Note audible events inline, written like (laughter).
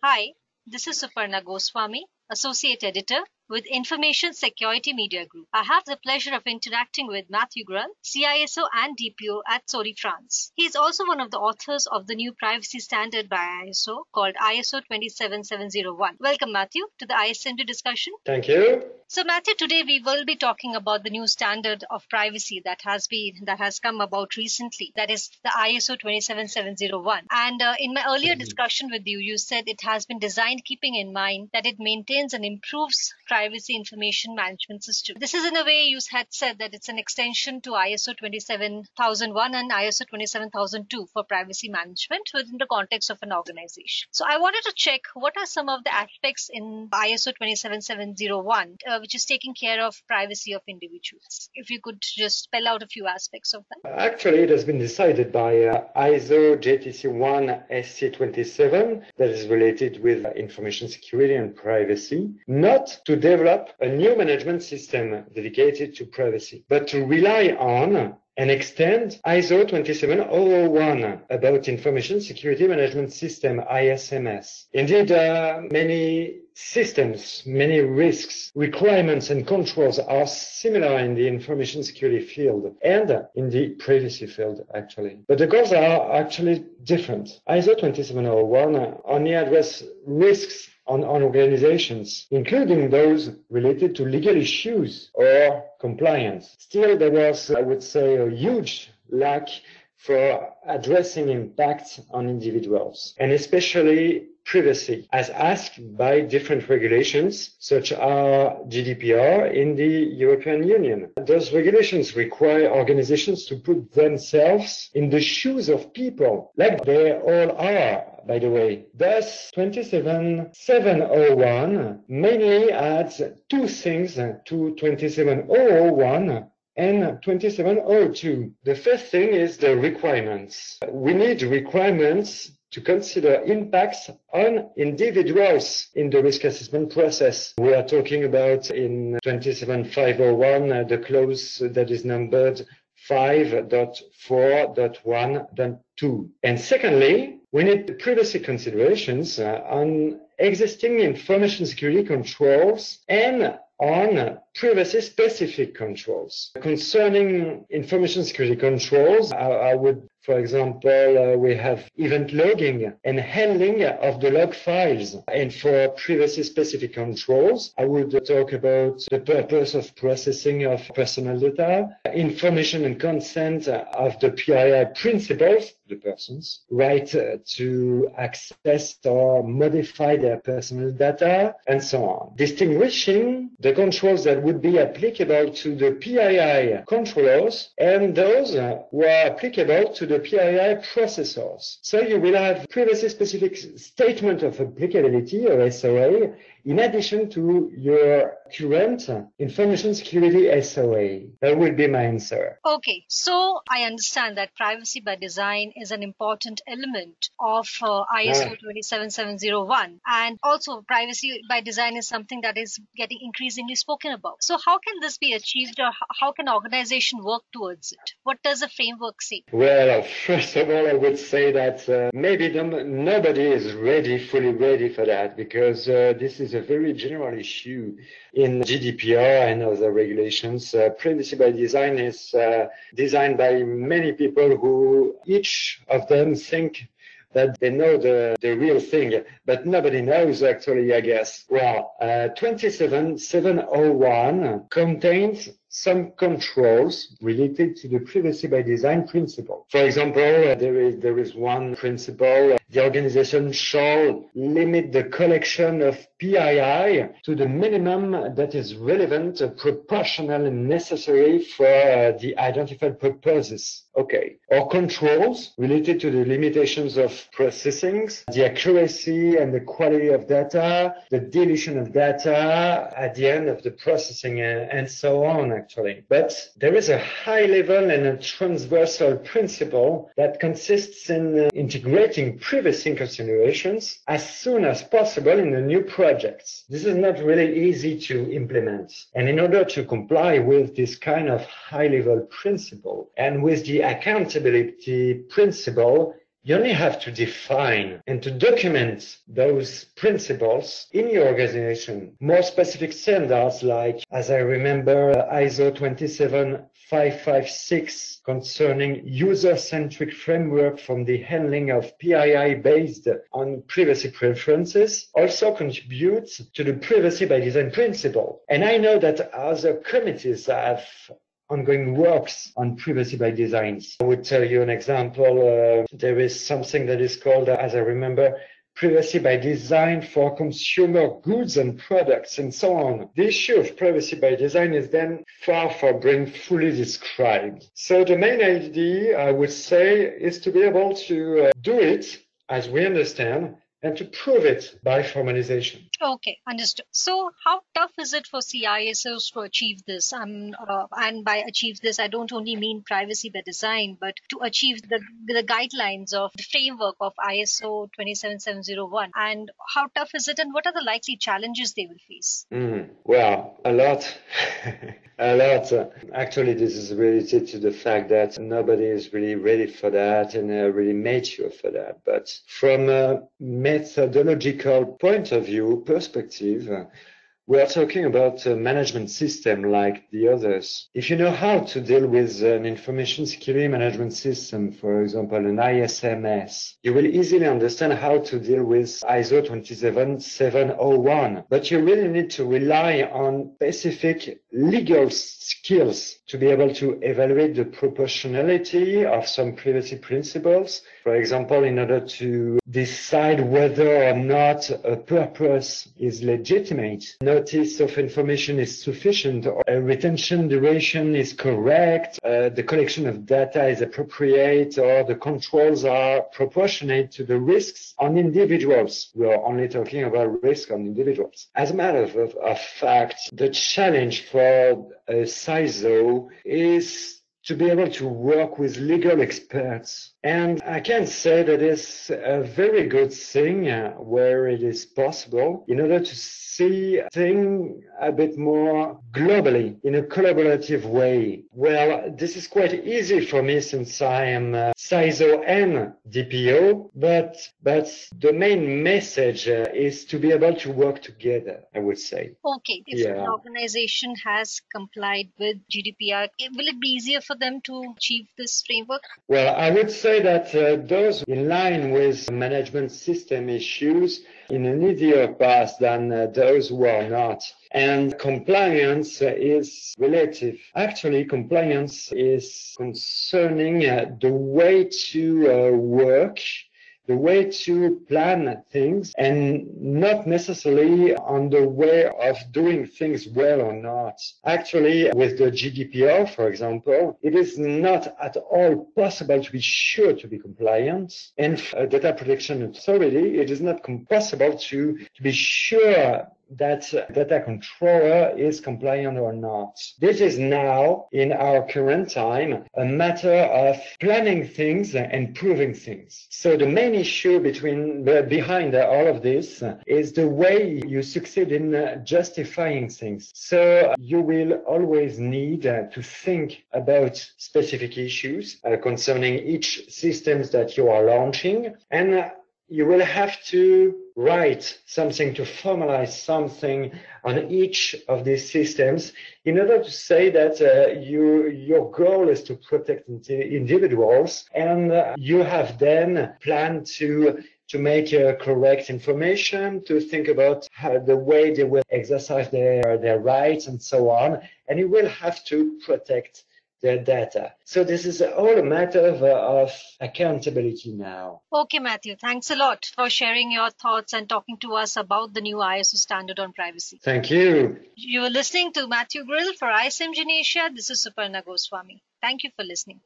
Hi, this is Suparna Goswami, Associate Editor with Information Security Media Group. I have the pleasure of interacting with Matthew Grall, CISO and DPO at Sori France. He is also one of the authors of the new privacy standard by ISO called ISO 27701. Welcome, Matthew, to the ISMG discussion. Thank you. So, Matthew, today we will be talking about the new standard of privacy that has been that has come about recently. That is the ISO 27701. And uh, in my earlier discussion with you, you said it has been designed keeping in mind that it maintains and improves privacy information management system. This is in a way you had said that it's an extension to ISO 27001 and ISO 27002 for privacy management within the context of an organization. So I wanted to check what are some of the aspects in ISO 27701 uh, which is taking care of privacy of individuals. If you could just spell out a few aspects of that. Actually, it has been decided by uh, ISO JTC1 SC27 that is related with information security and privacy, not to develop a new management system dedicated to privacy, but to rely on and extend ISO 27001 about Information Security Management System, ISMS. Indeed, uh, many systems, many risks, requirements and controls are similar in the information security field and in the privacy field, actually. But the goals are actually different. ISO 27001 only address risks on, on organizations, including those related to legal issues or compliance. Still, there was, I would say, a huge lack for addressing impacts on individuals and especially privacy as asked by different regulations such as GDPR in the European Union. Those regulations require organizations to put themselves in the shoes of people like they all are by the way. Thus, 27701 mainly adds two things to 27001 and 2702. The first thing is the requirements. We need requirements to consider impacts on individuals in the risk assessment process. We are talking about in 27701 uh, the clause that is numbered 5.4.1.2. And secondly, we need privacy considerations uh, on existing information security controls and on privacy specific controls. Concerning information security controls, I, I would for example, uh, we have event logging and handling of the log files. And for privacy specific controls, I would talk about the purpose of processing of personal data, information and consent of the PII principals, the persons, right uh, to access or modify their personal data, and so on. Distinguishing the controls that would be applicable to the PII controllers and those who are applicable to the PII processors. So you will have privacy specific statement of applicability or SOA in addition to your current information security SOA. That would be my answer. Okay, so I understand that privacy by design is an important element of uh, ISO yeah. 27701 and also privacy by design is something that is getting increasingly spoken about. So how can this be achieved or how can organization work towards it? What does the framework say? Well, (laughs) first of all, I would say that uh, maybe nobody is ready, fully ready for that because uh, this is a very general issue in GDPR and other regulations. Uh, privacy by design is uh, designed by many people who each of them think that they know the, the real thing, but nobody knows actually, I guess. Well, uh, 27701 contains some controls related to the privacy by design principle. For example, uh, there is there is one principle: uh, the organization shall limit the collection of PII to the minimum that is relevant, uh, proportional, and necessary for the identified purposes. Okay. Or controls related to the limitations of processing, the accuracy and the quality of data, the deletion of data at the end of the processing, and so on actually. But there is a high level and a transversal principle that consists in uh, integrating privacy considerations as soon as possible in the new projects. This is not really easy to implement. And in order to comply with this kind of high level principle and with the accountability principle, You only have to define and to document those principles in your organization. More specific standards like, as I remember, ISO 27556 concerning user-centric framework from the handling of PII based on privacy preferences also contributes to the privacy by design principle. And I know that other committees have ongoing works on privacy by designs. I would tell you an example. Uh, there is something that is called, uh, as I remember, privacy by design for consumer goods and products and so on. The issue of privacy by design is then far from being fully described. So the main idea, I would say, is to be able to uh, do it as we understand and to prove it by formalization. Okay, understood. So, how tough is it for CISOs to achieve this? Um, uh, and by achieve this, I don't only mean privacy by design, but to achieve the, the guidelines of the framework of ISO 27701. And how tough is it, and what are the likely challenges they will face? Mm, well, a lot. (laughs) a lot. Actually, this is related to the fact that nobody is really ready for that and uh, really mature for that. But from a methodological point of view, perspective, we are talking about a management system like the others. If you know how to deal with an information security management system, for example, an ISMS, you will easily understand how to deal with ISO 27701. But you really need to rely on specific legal skills to be able to evaluate the proportionality of some privacy principles. For example, in order to decide whether or not a purpose is legitimate, of information is sufficient, or a retention duration is correct, uh, the collection of data is appropriate, or the controls are proportionate to the risks on individuals. We are only talking about risk on individuals. As a matter of, of fact, the challenge for a CISO is to be able to work with legal experts. And I can say that it's a very good thing uh, where it is possible in order to see things a bit more globally in a collaborative way. Well, this is quite easy for me since I am a CISO and DPO, but, but the main message uh, is to be able to work together, I would say. Okay. If yeah. an organization has complied with GDPR, will it be easier for them to achieve this framework? Well, I would say that uh, those in line with management system issues in an easier path than uh, those who are not. And compliance is relative. Actually, compliance is concerning uh, the way to uh, work the way to plan things and not necessarily on the way of doing things well or not. Actually, with the GDPR, for example, it is not at all possible to be sure to be compliant. And for data protection authority, it is not possible to, to be sure that uh, data controller is compliant or not. This is now, in our current time, a matter of planning things and proving things. So the main issue between behind all of this is the way you succeed in uh, justifying things. So you will always need uh, to think about specific issues uh, concerning each systems that you are launching and you will have to write something to formalize something on each of these systems in order to say that uh, you, your goal is to protect individuals and uh, you have then planned to to make uh, correct information, to think about how, the way they will exercise their, their rights and so on. And you will have to protect their data. So this is all a matter of, uh, of, accountability now. Okay, Matthew. Thanks a lot for sharing your thoughts and talking to us about the new ISO standard on privacy. Thank you. You are listening to Matthew Grall for ISMG Asia. This is Suparna Goswami. Thank you for listening.